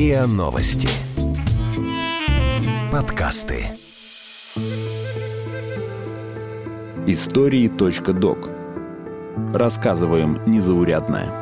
РИА Новости. Подкасты. Истории.док. Рассказываем незаурядное.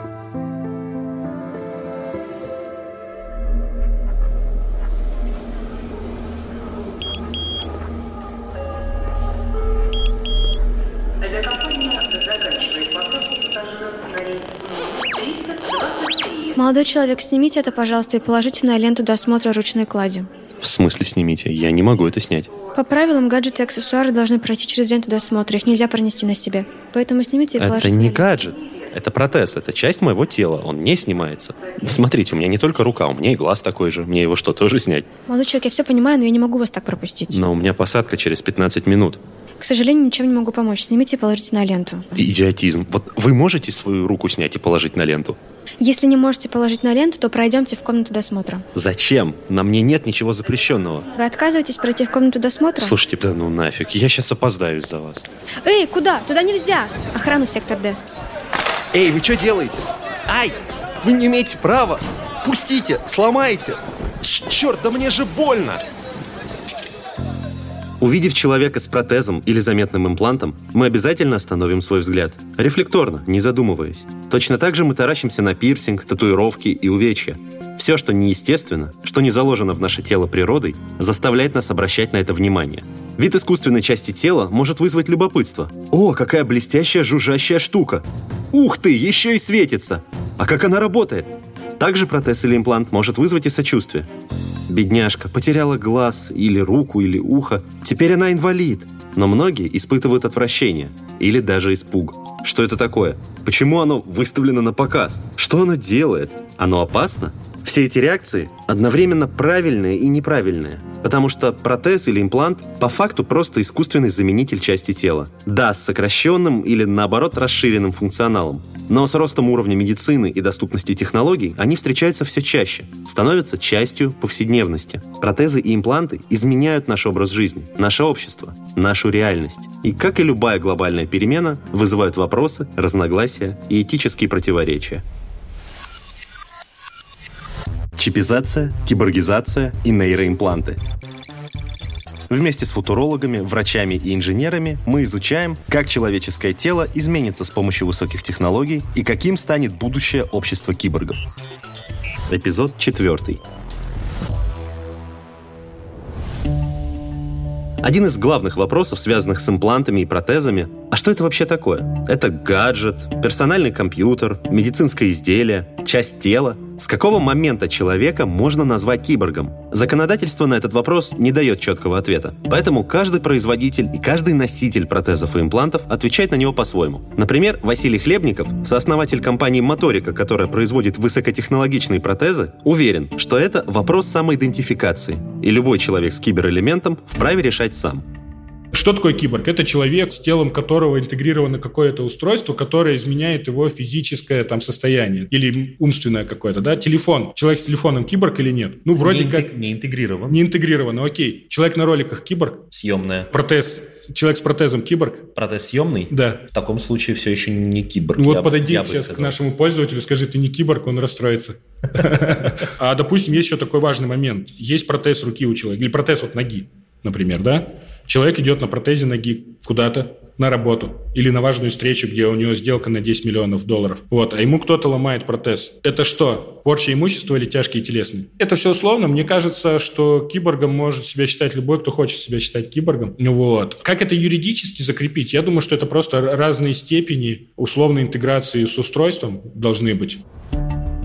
Молодой человек, снимите это, пожалуйста, и положите на ленту досмотра ручной клади. В смысле снимите? Я не могу это снять. По правилам, гаджеты и аксессуары должны пройти через ленту досмотра. Их нельзя пронести на себе. Поэтому снимите и Это положите не на ленту. гаджет. Это протез, это часть моего тела, он не снимается. Смотрите, у меня не только рука, у меня и глаз такой же. Мне его что, тоже снять? Молодой человек, я все понимаю, но я не могу вас так пропустить. Но у меня посадка через 15 минут. К сожалению, ничем не могу помочь. Снимите и положите на ленту. Идиотизм. Вот вы можете свою руку снять и положить на ленту? Если не можете положить на ленту, то пройдемте в комнату досмотра. Зачем? На мне нет ничего запрещенного. Вы отказываетесь пройти в комнату досмотра? Слушайте, да ну нафиг, я сейчас опоздаю из-за вас. Эй, куда? Туда нельзя! Охрану в сектор Д. Эй, вы что делаете? Ай! Вы не имеете права! Пустите! Сломайте! Черт, да мне же больно! Увидев человека с протезом или заметным имплантом, мы обязательно остановим свой взгляд. Рефлекторно, не задумываясь. Точно так же мы таращимся на пирсинг, татуировки и увечья. Все, что неестественно, что не заложено в наше тело природой, заставляет нас обращать на это внимание. Вид искусственной части тела может вызвать любопытство. О, какая блестящая жужжащая штука! Ух ты, еще и светится! А как она работает? Также протез или имплант может вызвать и сочувствие. Бедняжка потеряла глаз или руку или ухо. Теперь она инвалид. Но многие испытывают отвращение или даже испуг. Что это такое? Почему оно выставлено на показ? Что оно делает? Оно опасно? Все эти реакции одновременно правильные и неправильные, потому что протез или имплант по факту просто искусственный заменитель части тела. Да, с сокращенным или наоборот расширенным функционалом. Но с ростом уровня медицины и доступности технологий они встречаются все чаще, становятся частью повседневности. Протезы и импланты изменяют наш образ жизни, наше общество, нашу реальность. И, как и любая глобальная перемена, вызывают вопросы, разногласия и этические противоречия. Чипизация, киборгизация и нейроимпланты. Вместе с футурологами, врачами и инженерами мы изучаем, как человеческое тело изменится с помощью высоких технологий и каким станет будущее общества киборгов. Эпизод четвертый. Один из главных вопросов, связанных с имплантами и протезами, а что это вообще такое? Это гаджет, персональный компьютер, медицинское изделие, часть тела? С какого момента человека можно назвать киборгом? Законодательство на этот вопрос не дает четкого ответа. Поэтому каждый производитель и каждый носитель протезов и имплантов отвечает на него по-своему. Например, Василий Хлебников, сооснователь компании «Моторика», которая производит высокотехнологичные протезы, уверен, что это вопрос самоидентификации, и любой человек с киберэлементом вправе решать сам. Что такое киборг? Это человек, с телом которого интегрировано какое-то устройство, которое изменяет его физическое там состояние или умственное какое-то, да? Телефон. Человек с телефоном киборг или нет? Ну, вроде не, как... не интегрирован. Не интегрировано, окей. Человек на роликах киборг? Съемная. Протез. Человек с протезом киборг? Протез съемный? Да. В таком случае все еще не киборг. Ну вот подойди я сейчас к нашему пользователю, скажи, ты не киборг, он расстроится. А, допустим, есть еще такой важный момент. Есть протез руки у человека, или протез от ноги, например, да? Человек идет на протезе ноги куда-то, на работу или на важную встречу, где у него сделка на 10 миллионов долларов. Вот, а ему кто-то ломает протез. Это что, порча имущества или тяжкие телесные? Это все условно. Мне кажется, что киборгом может себя считать любой, кто хочет себя считать киборгом. Вот. Как это юридически закрепить? Я думаю, что это просто разные степени условной интеграции с устройством должны быть.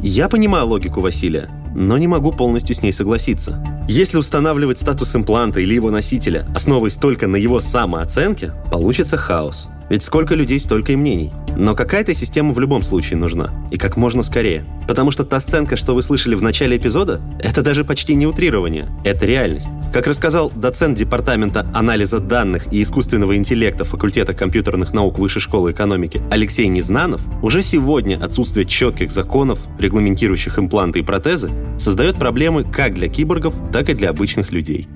Я понимаю логику Василия, но не могу полностью с ней согласиться. Если устанавливать статус импланта или его носителя, основываясь только на его самооценке, получится хаос. Ведь сколько людей, столько и мнений. Но какая-то система в любом случае нужна. И как можно скорее. Потому что та сценка, что вы слышали в начале эпизода, это даже почти не утрирование. Это реальность. Как рассказал доцент Департамента анализа данных и искусственного интеллекта факультета компьютерных наук Высшей школы экономики Алексей Незнанов, уже сегодня отсутствие четких законов, регламентирующих импланты и протезы, создает проблемы как для киборгов, так и для обычных людей.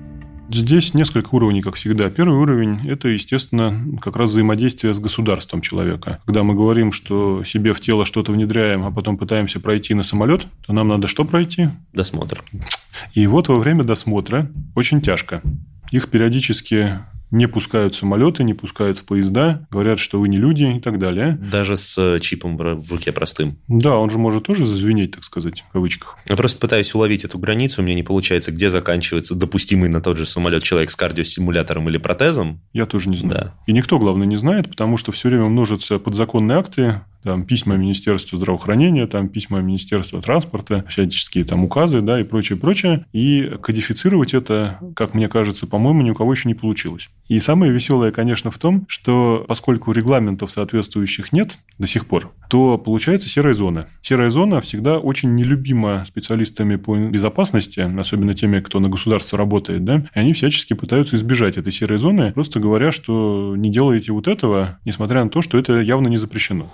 Здесь несколько уровней, как всегда. Первый уровень – это, естественно, как раз взаимодействие с государством человека. Когда мы говорим, что себе в тело что-то внедряем, а потом пытаемся пройти на самолет, то нам надо что пройти? Досмотр. И вот во время досмотра очень тяжко. Их периодически не пускают самолеты, не пускают в поезда, говорят, что вы не люди и так далее. Даже с э, чипом в руке простым. Да, он же может тоже зазвенеть, так сказать, в кавычках. Я просто пытаюсь уловить эту границу, у меня не получается, где заканчивается допустимый на тот же самолет человек с кардиостимулятором или протезом. Я тоже не знаю. Да. И никто, главное, не знает, потому что все время множатся подзаконные акты, там письма Министерства здравоохранения, там письма Министерства транспорта, всяческие там указы, да, и прочее, прочее. И кодифицировать это, как мне кажется, по-моему, ни у кого еще не получилось. И самое веселое, конечно, в том, что поскольку регламентов соответствующих нет до сих пор, то получается серая зона. Серая зона всегда очень нелюбима специалистами по безопасности, особенно теми, кто на государство работает, да, и они всячески пытаются избежать этой серой зоны, просто говоря, что не делайте вот этого, несмотря на то, что это явно не запрещено.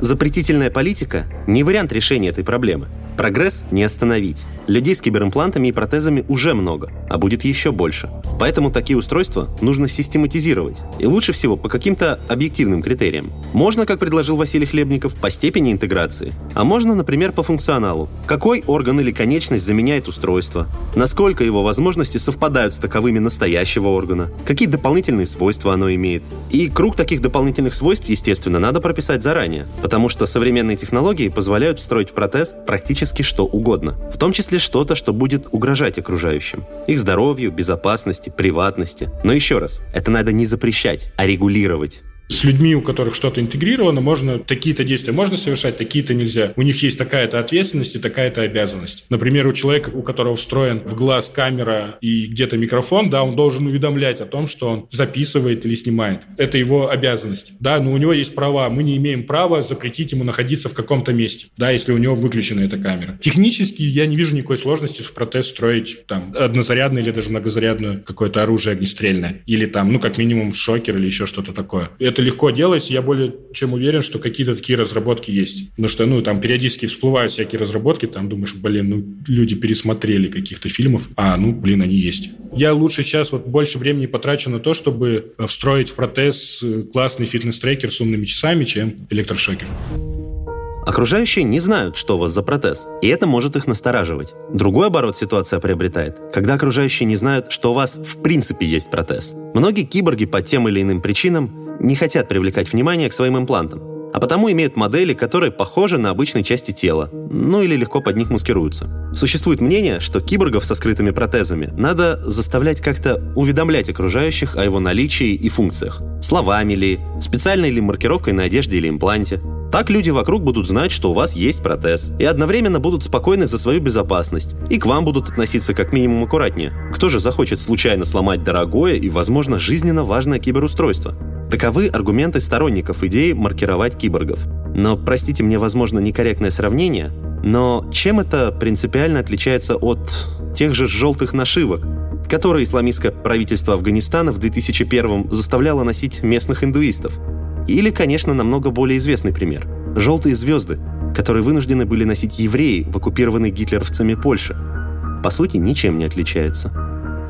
Запретительная политика – не вариант решения этой проблемы. Прогресс не остановить. Людей с киберимплантами и протезами уже много, а будет еще больше. Поэтому такие устройства нужно систематизировать. И лучше всего по каким-то объективным критериям. Можно, как предложил Василий Хлебников, по степени интеграции. А можно, например, по функционалу. Какой орган или конечность заменяет устройство? Насколько его возможности совпадают с таковыми настоящего органа? Какие дополнительные свойства оно имеет? И круг таких дополнительных свойств, естественно, надо прописать заранее, потому что современные технологии позволяют встроить в протез практически что угодно, в том числе что-то, что будет угрожать окружающим. Их здоровью, безопасности, приватности. Но еще раз, это надо не запрещать, а регулировать. С людьми, у которых что-то интегрировано, можно такие-то действия можно совершать, такие-то нельзя. У них есть такая-то ответственность и такая-то обязанность. Например, у человека, у которого встроен в глаз камера и где-то микрофон, да, он должен уведомлять о том, что он записывает или снимает. Это его обязанность. Да, но у него есть права. Мы не имеем права запретить ему находиться в каком-то месте, да, если у него выключена эта камера. Технически я не вижу никакой сложности в протез строить там однозарядное или даже многозарядное какое-то оружие огнестрельное. Или там, ну, как минимум, шокер или еще что-то такое. Это это легко делать, я более чем уверен, что какие-то такие разработки есть. Потому что, ну, там периодически всплывают всякие разработки, там думаешь, блин, ну, люди пересмотрели каких-то фильмов, а, ну, блин, они есть. Я лучше сейчас вот больше времени потрачу на то, чтобы встроить в протез э, классный фитнес-трекер с умными часами, чем электрошокер. Окружающие не знают, что у вас за протез, и это может их настораживать. Другой оборот ситуация приобретает, когда окружающие не знают, что у вас в принципе есть протез. Многие киборги по тем или иным причинам не хотят привлекать внимание к своим имплантам, а потому имеют модели, которые похожи на обычные части тела, ну или легко под них маскируются. Существует мнение, что киборгов со скрытыми протезами надо заставлять как-то уведомлять окружающих о его наличии и функциях. Словами ли, специальной ли маркировкой на одежде или импланте. Так люди вокруг будут знать, что у вас есть протез, и одновременно будут спокойны за свою безопасность, и к вам будут относиться как минимум аккуратнее. Кто же захочет случайно сломать дорогое и, возможно, жизненно важное киберустройство? Таковы аргументы сторонников идеи маркировать киборгов. Но, простите мне, возможно, некорректное сравнение, но чем это принципиально отличается от тех же желтых нашивок, которые исламистское правительство Афганистана в 2001 заставляло носить местных индуистов? Или, конечно, намного более известный пример – желтые звезды, которые вынуждены были носить евреи в оккупированной гитлеровцами Польше. По сути, ничем не отличается.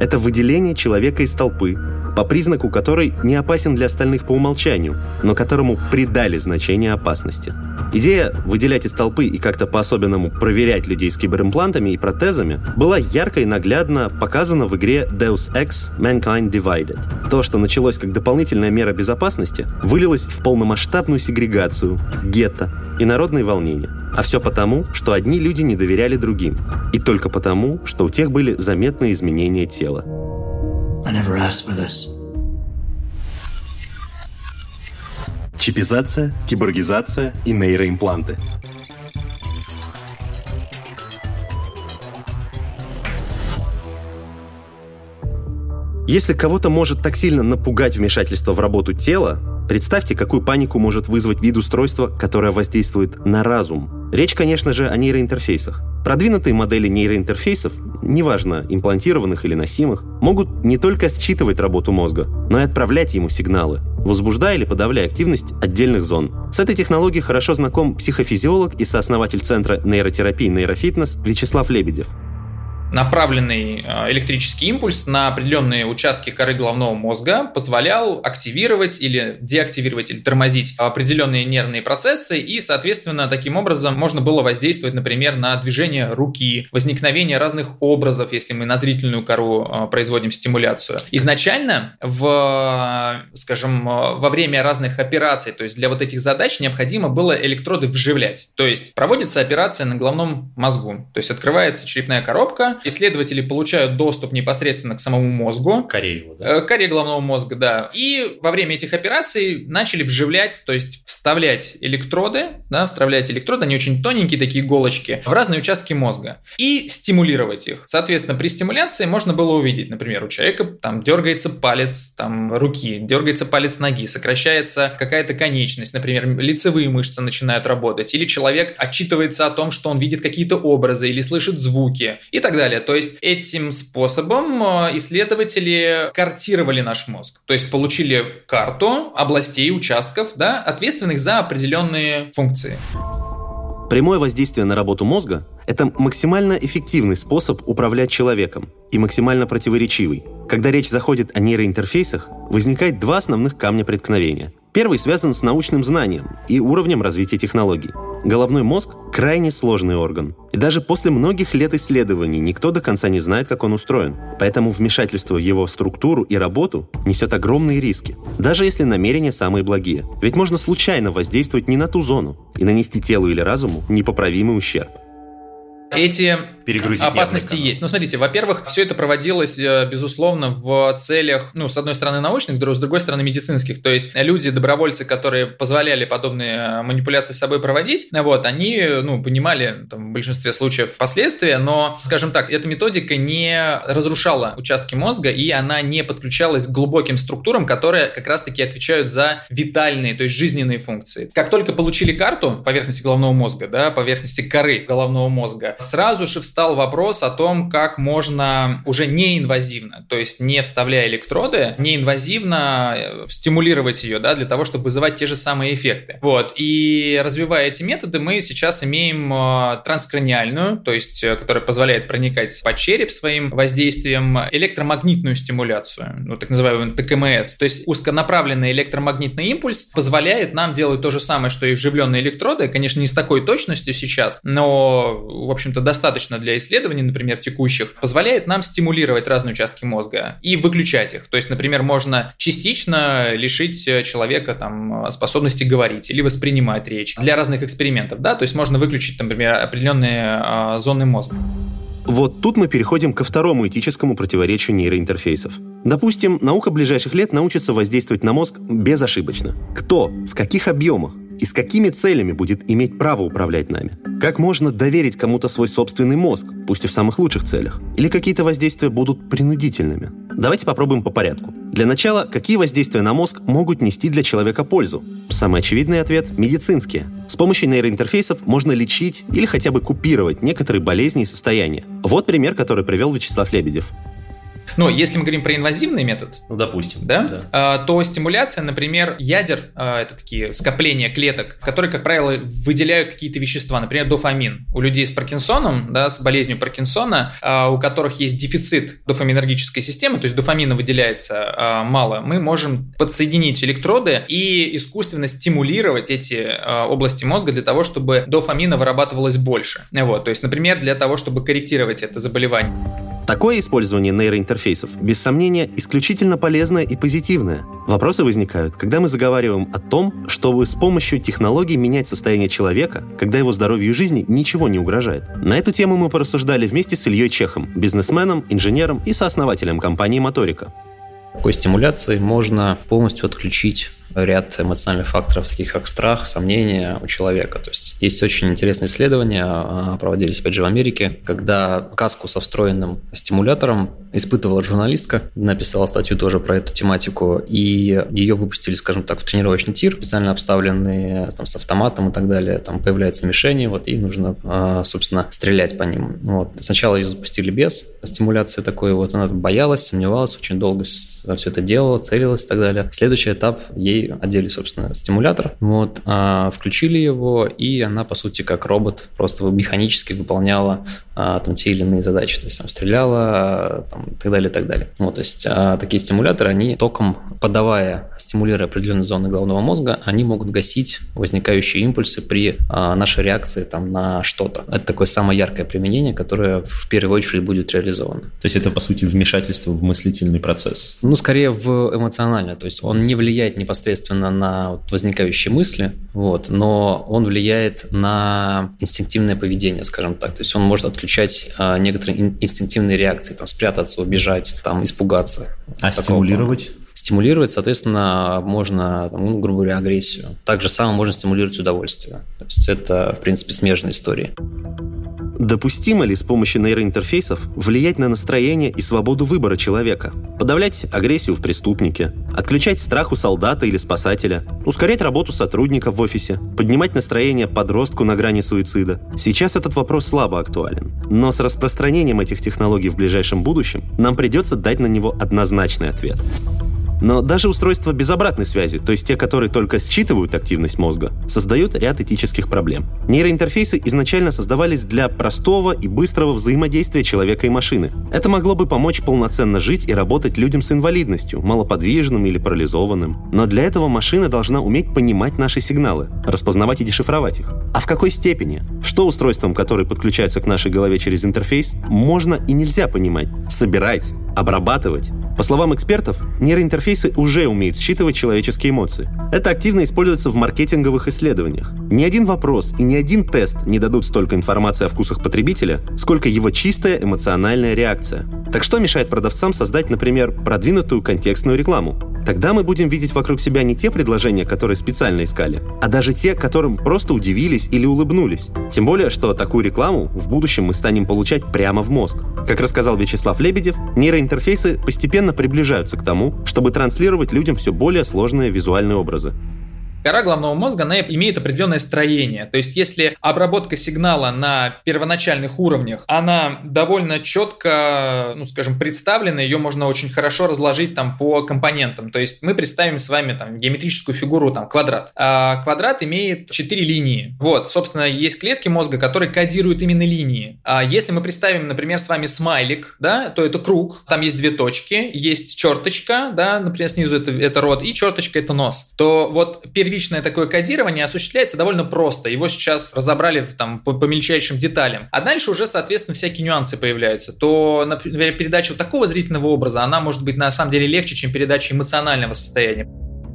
Это выделение человека из толпы, по признаку которой не опасен для остальных по умолчанию, но которому придали значение опасности. Идея выделять из толпы и как-то по-особенному проверять людей с киберимплантами и протезами была ярко и наглядно показана в игре Deus Ex Mankind Divided. То, что началось как дополнительная мера безопасности, вылилось в полномасштабную сегрегацию, гетто и народные волнения. А все потому, что одни люди не доверяли другим. И только потому, что у тех были заметные изменения тела. I never asked for this. Чипизация, киборгизация и нейроимпланты. Если кого-то может так сильно напугать вмешательство в работу тела, Представьте, какую панику может вызвать вид устройства, которое воздействует на разум. Речь, конечно же, о нейроинтерфейсах. Продвинутые модели нейроинтерфейсов, неважно, имплантированных или носимых, могут не только считывать работу мозга, но и отправлять ему сигналы, возбуждая или подавляя активность отдельных зон. С этой технологией хорошо знаком психофизиолог и сооснователь Центра нейротерапии нейрофитнес Вячеслав Лебедев. Направленный э, электрический импульс на определенные участки коры головного мозга позволял активировать или деактивировать или тормозить определенные нервные процессы, и, соответственно, таким образом можно было воздействовать, например, на движение руки, возникновение разных образов, если мы на зрительную кору э, производим стимуляцию. Изначально, в, скажем, во время разных операций, то есть для вот этих задач необходимо было электроды вживлять. То есть проводится операция на головном мозгу, то есть открывается черепная коробка, исследователи получают доступ непосредственно к самому мозгу. Коре его, да? Э, коре головного мозга, да. И во время этих операций начали вживлять, то есть вставлять электроды, да, вставлять электроды, они очень тоненькие, такие иголочки, в разные участки мозга. И стимулировать их. Соответственно, при стимуляции можно было увидеть, например, у человека там дергается палец там, руки, дергается палец ноги, сокращается какая-то конечность, например, лицевые мышцы начинают работать, или человек отчитывается о том, что он видит какие-то образы или слышит звуки и так далее далее. То есть этим способом э, исследователи картировали наш мозг. То есть получили карту областей, участков, да, ответственных за определенные функции. Прямое воздействие на работу мозга – это максимально эффективный способ управлять человеком и максимально противоречивый. Когда речь заходит о нейроинтерфейсах, возникает два основных камня преткновения. Первый связан с научным знанием и уровнем развития технологий. Головной мозг – крайне сложный орган. И даже после многих лет исследований никто до конца не знает, как он устроен. Поэтому вмешательство в его структуру и работу несет огромные риски. Даже если намерения самые благие. Ведь можно случайно воздействовать не на ту зону и нанести телу или разуму непоправимый ущерб. Эти опасности есть. Ну, смотрите, во-первых, все это проводилось, э, безусловно, в целях, ну, с одной стороны, научных, с другой стороны, медицинских. То есть люди, добровольцы, которые позволяли подобные э, манипуляции с собой проводить, вот, они, ну, понимали там, в большинстве случаев последствия, но, скажем так, эта методика не разрушала участки мозга, и она не подключалась к глубоким структурам, которые как раз-таки отвечают за витальные, то есть жизненные функции. Как только получили карту поверхности головного мозга, да, поверхности коры головного мозга, сразу же встал вопрос о том, как можно уже неинвазивно, то есть не вставляя электроды, неинвазивно э, стимулировать ее, да, для того, чтобы вызывать те же самые эффекты. Вот. И развивая эти методы, мы сейчас имеем э, транскраниальную, то есть, э, которая позволяет проникать под череп своим воздействием, электромагнитную стимуляцию, ну, так называемую ТКМС. То есть узконаправленный электромагнитный импульс позволяет нам делать то же самое, что и вживленные электроды, конечно, не с такой точностью сейчас, но, в общем общем-то, достаточно для исследований, например, текущих, позволяет нам стимулировать разные участки мозга и выключать их. То есть, например, можно частично лишить человека там, способности говорить или воспринимать речь для разных экспериментов, да, то есть можно выключить, например, определенные э, зоны мозга. Вот тут мы переходим ко второму этическому противоречию нейроинтерфейсов. Допустим, наука ближайших лет научится воздействовать на мозг безошибочно. Кто, в каких объемах, и с какими целями будет иметь право управлять нами? Как можно доверить кому-то свой собственный мозг, пусть и в самых лучших целях? Или какие-то воздействия будут принудительными? Давайте попробуем по порядку. Для начала, какие воздействия на мозг могут нести для человека пользу? Самый очевидный ответ – медицинские. С помощью нейроинтерфейсов можно лечить или хотя бы купировать некоторые болезни и состояния. Вот пример, который привел Вячеслав Лебедев. Но если мы говорим про инвазивный метод, ну, допустим, да, да. А, то стимуляция, например, ядер, а, это такие скопления клеток, которые, как правило, выделяют какие-то вещества, например, дофамин. У людей с Паркинсоном, да, с болезнью Паркинсона, а, у которых есть дефицит дофаминергической системы, то есть дофамина выделяется мало, мы можем подсоединить электроды и искусственно стимулировать эти области мозга для того, чтобы дофамина вырабатывалось больше. Вот, то есть, например, для того, чтобы корректировать это заболевание. Такое использование нейроинтерфейсов, без сомнения, исключительно полезное и позитивное. Вопросы возникают, когда мы заговариваем о том, чтобы с помощью технологий менять состояние человека, когда его здоровью и жизни ничего не угрожает. На эту тему мы порассуждали вместе с Ильей Чехом, бизнесменом, инженером и сооснователем компании «Моторика». Такой стимуляцией можно полностью отключить ряд эмоциональных факторов, таких как страх, сомнения у человека. То есть есть очень интересные исследования, а, проводились опять же в Америке, когда каску со встроенным стимулятором испытывала журналистка, написала статью тоже про эту тематику, и ее выпустили, скажем так, в тренировочный тир, специально обставленный там, с автоматом и так далее. Там появляются мишени, вот, и нужно, а, собственно, стрелять по ним. Вот. Сначала ее запустили без стимуляции такой, вот она боялась, сомневалась, очень долго все это делала, целилась и так далее. Следующий этап ей ей одели, собственно, стимулятор, вот, а, включили его, и она, по сути, как робот, просто механически выполняла а, там те или иные задачи, то есть там стреляла, там, и так далее, и так далее. Вот, то есть а, такие стимуляторы, они током, подавая, стимулируя определенные зоны головного мозга, они могут гасить возникающие импульсы при а, нашей реакции там на что-то. Это такое самое яркое применение, которое в первую очередь будет реализовано. То есть это, по сути, вмешательство в мыслительный процесс? Ну, скорее в эмоциональное. То есть он не влияет непосредственно на вот возникающие мысли, вот, но он влияет на инстинктивное поведение, скажем так. То есть он может отключать а, некоторые инстинктивные реакции, там, спрятаться, убежать, там, испугаться. А стимулировать? Стимулировать, соответственно, можно, там, ну, грубо говоря, агрессию. Так же самое можно стимулировать удовольствие. То есть это, в принципе, смежные истории. Допустимо ли с помощью нейроинтерфейсов влиять на настроение и свободу выбора человека? Подавлять агрессию в преступнике, отключать страх у солдата или спасателя, ускорять работу сотрудников в офисе, поднимать настроение подростку на грани суицида? Сейчас этот вопрос слабо актуален. Но с распространением этих технологий в ближайшем будущем нам придется дать на него однозначный ответ. Но даже устройства без обратной связи, то есть те, которые только считывают активность мозга, создают ряд этических проблем. Нейроинтерфейсы изначально создавались для простого и быстрого взаимодействия человека и машины. Это могло бы помочь полноценно жить и работать людям с инвалидностью, малоподвижным или парализованным. Но для этого машина должна уметь понимать наши сигналы, распознавать и дешифровать их. А в какой степени? Что устройством, которые подключаются к нашей голове через интерфейс, можно и нельзя понимать, собирать, обрабатывать? По словам экспертов, нейроинтерфейсы уже умеют считывать человеческие эмоции. Это активно используется в маркетинговых исследованиях. Ни один вопрос и ни один тест не дадут столько информации о вкусах потребителя, сколько его чистая эмоциональная реакция. Так что мешает продавцам создать, например, продвинутую контекстную рекламу? Тогда мы будем видеть вокруг себя не те предложения, которые специально искали, а даже те, которым просто удивились или улыбнулись. Тем более, что такую рекламу в будущем мы станем получать прямо в мозг. Как рассказал Вячеслав Лебедев, нейроинтерфейсы постепенно приближаются к тому, чтобы транслировать людям все более сложные визуальные образы. Кора головного мозга, она имеет определенное строение. То есть, если обработка сигнала на первоначальных уровнях, она довольно четко, ну, скажем, представлена, ее можно очень хорошо разложить там по компонентам. То есть, мы представим с вами там геометрическую фигуру, там, квадрат. А квадрат имеет 4 линии. Вот, собственно, есть клетки мозга, которые кодируют именно линии. А если мы представим, например, с вами смайлик, да, то это круг, там есть две точки, есть черточка, да, например, снизу это, это рот, и черточка это нос. То вот первичный первичное такое кодирование осуществляется довольно просто. Его сейчас разобрали там, по, по мельчайшим деталям. А дальше уже, соответственно, всякие нюансы появляются. То, например, передача вот такого зрительного образа, она может быть на самом деле легче, чем передача эмоционального состояния.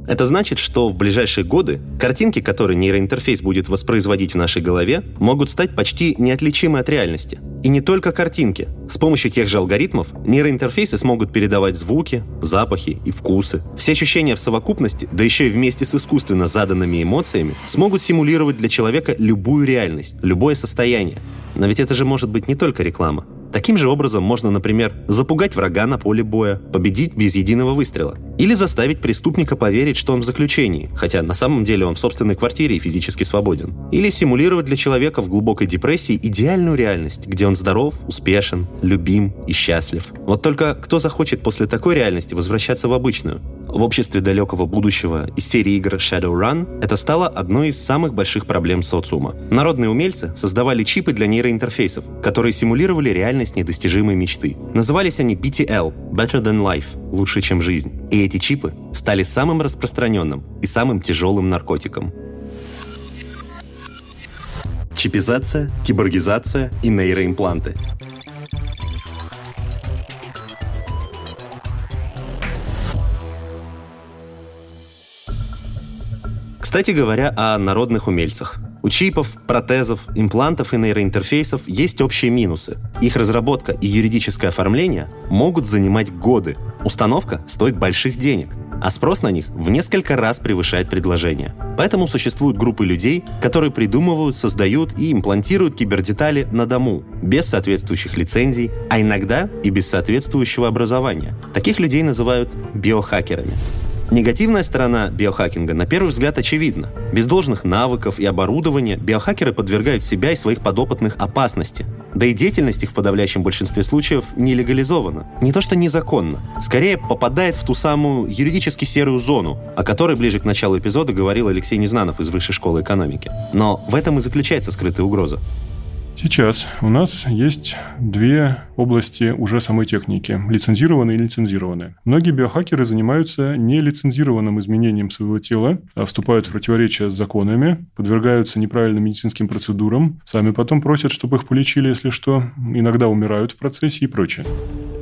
Это значит, что в ближайшие годы картинки, которые нейроинтерфейс будет воспроизводить в нашей голове, могут стать почти неотличимы от реальности. И не только картинки. С помощью тех же алгоритмов нейроинтерфейсы смогут передавать звуки, запахи и вкусы. Все ощущения в совокупности, да еще и вместе с искусственно заданными эмоциями, смогут симулировать для человека любую реальность, любое состояние. Но ведь это же может быть не только реклама. Таким же образом можно, например, запугать врага на поле боя, победить без единого выстрела. Или заставить преступника поверить, что он в заключении, хотя на самом деле он в собственной квартире и физически свободен. Или симулировать для человека в глубокой депрессии идеальную реальность, где он здоров, успешен, любим и счастлив. Вот только кто захочет после такой реальности возвращаться в обычную? В обществе далекого будущего из серии игр Shadowrun это стало одной из самых больших проблем социума. Народные умельцы создавали чипы для нейроинтерфейсов, которые симулировали реальность недостижимой мечты. Назывались они BTL – Better Than Life – лучше, чем жизнь. И эти чипы стали самым распространенным и самым тяжелым наркотиком. Чипизация, киборгизация и нейроимпланты – Кстати говоря, о народных умельцах. У чипов, протезов, имплантов и нейроинтерфейсов есть общие минусы. Их разработка и юридическое оформление могут занимать годы. Установка стоит больших денег, а спрос на них в несколько раз превышает предложение. Поэтому существуют группы людей, которые придумывают, создают и имплантируют кибердетали на дому, без соответствующих лицензий, а иногда и без соответствующего образования. Таких людей называют биохакерами. Негативная сторона биохакинга на первый взгляд очевидна. Без должных навыков и оборудования биохакеры подвергают себя и своих подопытных опасности. Да и деятельность их в подавляющем большинстве случаев не легализована. Не то что незаконно, скорее попадает в ту самую юридически серую зону, о которой ближе к началу эпизода говорил Алексей Незнанов из Высшей школы экономики. Но в этом и заключается скрытая угроза. Сейчас у нас есть две области уже самой техники – лицензированные и лицензированные. Многие биохакеры занимаются нелицензированным изменением своего тела, а вступают в противоречие с законами, подвергаются неправильным медицинским процедурам, сами потом просят, чтобы их полечили, если что, иногда умирают в процессе и прочее.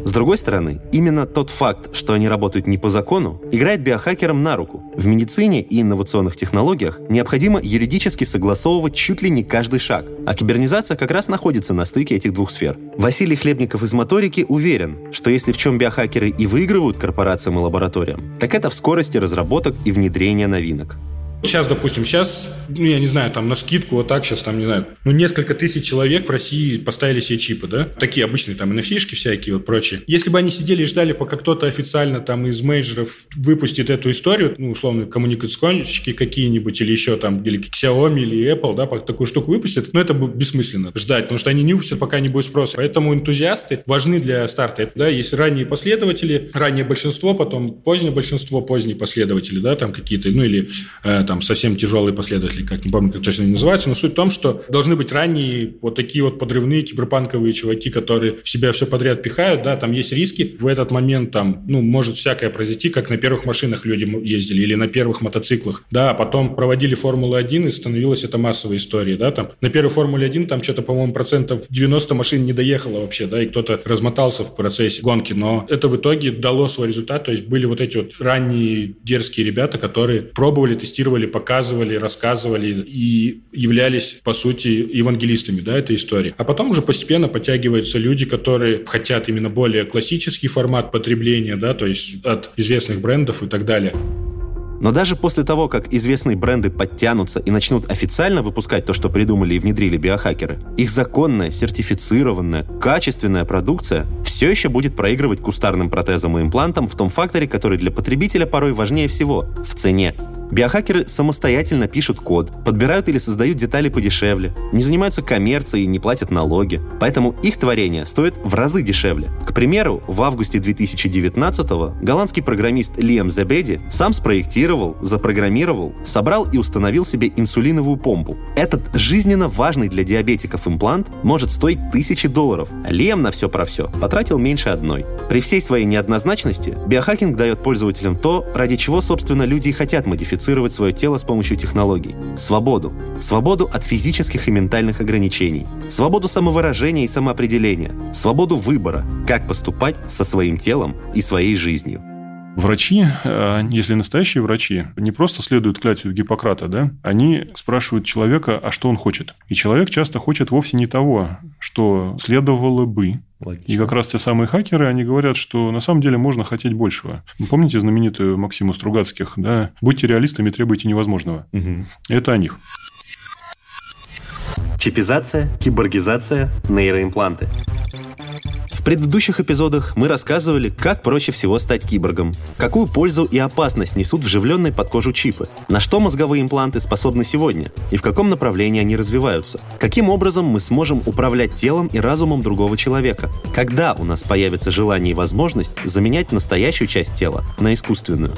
С другой стороны, именно тот факт, что они работают не по закону, играет биохакерам на руку. В медицине и инновационных технологиях необходимо юридически согласовывать чуть ли не каждый шаг, а кибернизация как раз находится на стыке этих двух сфер. Василий Хлебников из моторики уверен, что если в чем биохакеры и выигрывают корпорациям и лабораториям, так это в скорости разработок и внедрения новинок. Сейчас, допустим, сейчас, ну, я не знаю, там, на скидку, вот так сейчас, там, не знаю, ну, несколько тысяч человек в России поставили себе чипы, да? Такие обычные, там, nft всякие, вот, прочие. Если бы они сидели и ждали, пока кто-то официально, там, из мейджеров выпустит эту историю, ну, условно, коммуникационщики какие-нибудь, или еще, там, или Xiaomi, или Apple, да, такую штуку выпустят, но это бы бессмысленно ждать, потому что они не выпустят, пока не будет спроса. Поэтому энтузиасты важны для старта, да, есть ранние последователи, раннее большинство, потом позднее большинство, поздние последователи, да, там, какие-то, ну, или э, там совсем тяжелые последователи, как не помню, как точно они называются, но суть в том, что должны быть ранние вот такие вот подрывные киберпанковые чуваки, которые в себя все подряд пихают, да, там есть риски, в этот момент там, ну, может всякое произойти, как на первых машинах люди ездили или на первых мотоциклах, да, а потом проводили Формулу-1 и становилась это массовой историей, да, там. На первой Формуле-1 там что-то, по-моему, процентов 90 машин не доехало вообще, да, и кто-то размотался в процессе гонки, но это в итоге дало свой результат, то есть были вот эти вот ранние дерзкие ребята, которые пробовали, тестировали описывали, показывали, рассказывали и являлись, по сути, евангелистами да, этой истории. А потом уже постепенно подтягиваются люди, которые хотят именно более классический формат потребления, да, то есть от известных брендов и так далее. Но даже после того, как известные бренды подтянутся и начнут официально выпускать то, что придумали и внедрили биохакеры, их законная, сертифицированная, качественная продукция все еще будет проигрывать кустарным протезам и имплантам в том факторе, который для потребителя порой важнее всего – в цене. Биохакеры самостоятельно пишут код, подбирают или создают детали подешевле, не занимаются коммерцией и не платят налоги. Поэтому их творение стоит в разы дешевле. К примеру, в августе 2019-го голландский программист Лиам Зебеди сам спроектировал, запрограммировал, собрал и установил себе инсулиновую помпу. Этот жизненно важный для диабетиков имплант может стоить тысячи долларов. Лиам на все про все потратил меньше одной. При всей своей неоднозначности биохакинг дает пользователям то, ради чего, собственно, люди и хотят модифицировать модифицировать свое тело с помощью технологий. Свободу. Свободу от физических и ментальных ограничений. Свободу самовыражения и самоопределения. Свободу выбора, как поступать со своим телом и своей жизнью. Врачи, э, если настоящие врачи, не просто следуют клятве Гиппократа, да, они спрашивают человека, а что он хочет. И человек часто хочет вовсе не того, что следовало бы. Логично. И как раз те самые хакеры, они говорят, что на самом деле можно хотеть большего. Вы помните знаменитую Максиму Стругацких, да? Будьте реалистами, требуйте невозможного. Угу. Это о них. Чипизация, киборгизация, нейроимпланты. В предыдущих эпизодах мы рассказывали, как проще всего стать киборгом, какую пользу и опасность несут вживленные под кожу чипы, на что мозговые импланты способны сегодня и в каком направлении они развиваются, каким образом мы сможем управлять телом и разумом другого человека, когда у нас появится желание и возможность заменять настоящую часть тела на искусственную.